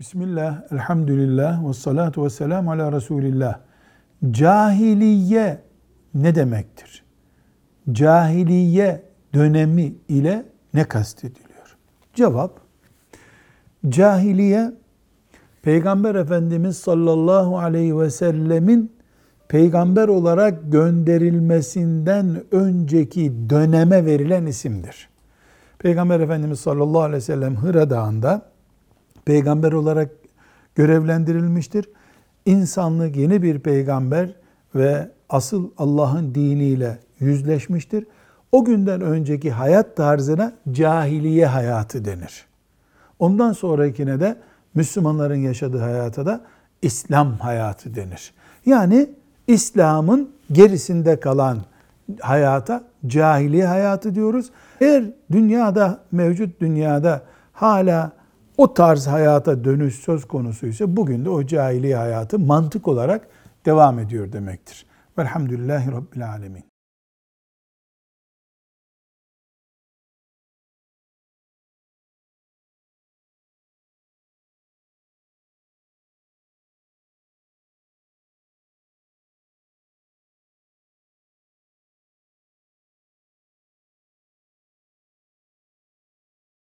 Bismillah, elhamdülillah, ve salatu ve selamu ala Resulillah. Cahiliye ne demektir? Cahiliye dönemi ile ne kastediliyor? Cevap, cahiliye, Peygamber Efendimiz sallallahu aleyhi ve sellemin peygamber olarak gönderilmesinden önceki döneme verilen isimdir. Peygamber Efendimiz sallallahu aleyhi ve sellem Hıra Dağı'nda peygamber olarak görevlendirilmiştir. İnsanlık yeni bir peygamber ve asıl Allah'ın diniyle yüzleşmiştir. O günden önceki hayat tarzına cahiliye hayatı denir. Ondan sonrakine de Müslümanların yaşadığı hayata da İslam hayatı denir. Yani İslam'ın gerisinde kalan hayata cahiliye hayatı diyoruz. Eğer dünyada mevcut dünyada hala o tarz hayata dönüş söz konusuysa bugün de o cahiliye hayatı mantık olarak devam ediyor demektir. Velhamdülillahi Rabbil Alemin.